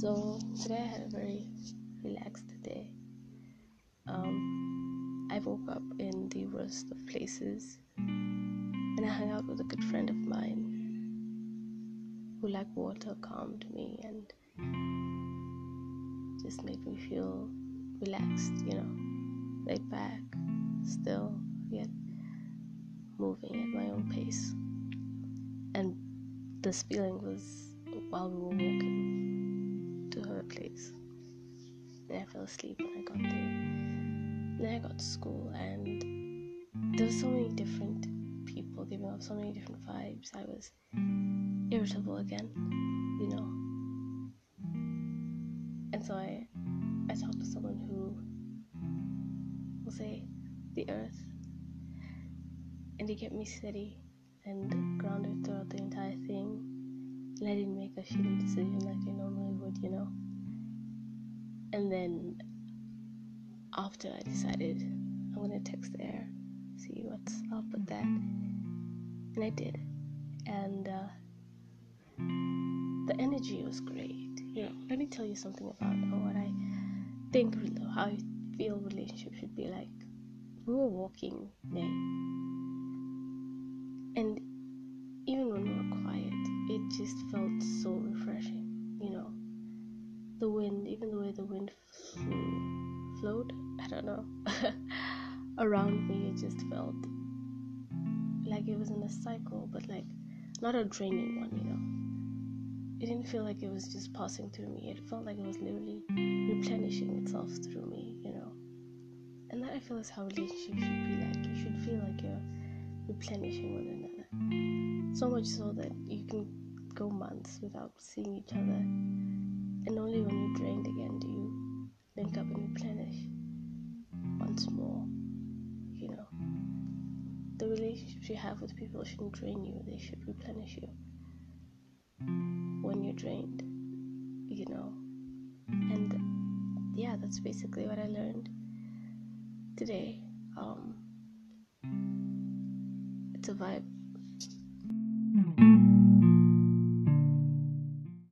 So today I had a very relaxed day. Um, I woke up in the worst of places, and I hung out with a good friend of mine who, like water, calmed me and just made me feel relaxed. You know, laid back, still yet moving at my own pace. And this feeling was while we were Then I fell asleep when I got there. Then I got to school and there were so many different people giving off so many different vibes. I was irritable again, you know. And so I I talked to someone who will say the earth and he kept me steady and grounded throughout the entire thing. And I didn't make a shitty decision like I normally would, you know. And then after I decided I'm gonna text there, see what's up with that, and I did, and uh, the energy was great. You know, let me tell you something about what I think, how I feel relationship should be like. We were walking there, and even when we were quiet, it just felt so even the way the wind flew, flowed, I don't know, around me, it just felt like it was in a cycle, but like not a draining one, you know. It didn't feel like it was just passing through me. It felt like it was literally replenishing itself through me, you know. And that I feel is how relationships should be like. You should feel like you're replenishing one another. So much so that you can go months without seeing each other and only when you're drained again do you link up and replenish once more. You know, the relationships you have with people shouldn't drain you, they should replenish you when you're drained, you know. And yeah, that's basically what I learned today. Um, it's a vibe.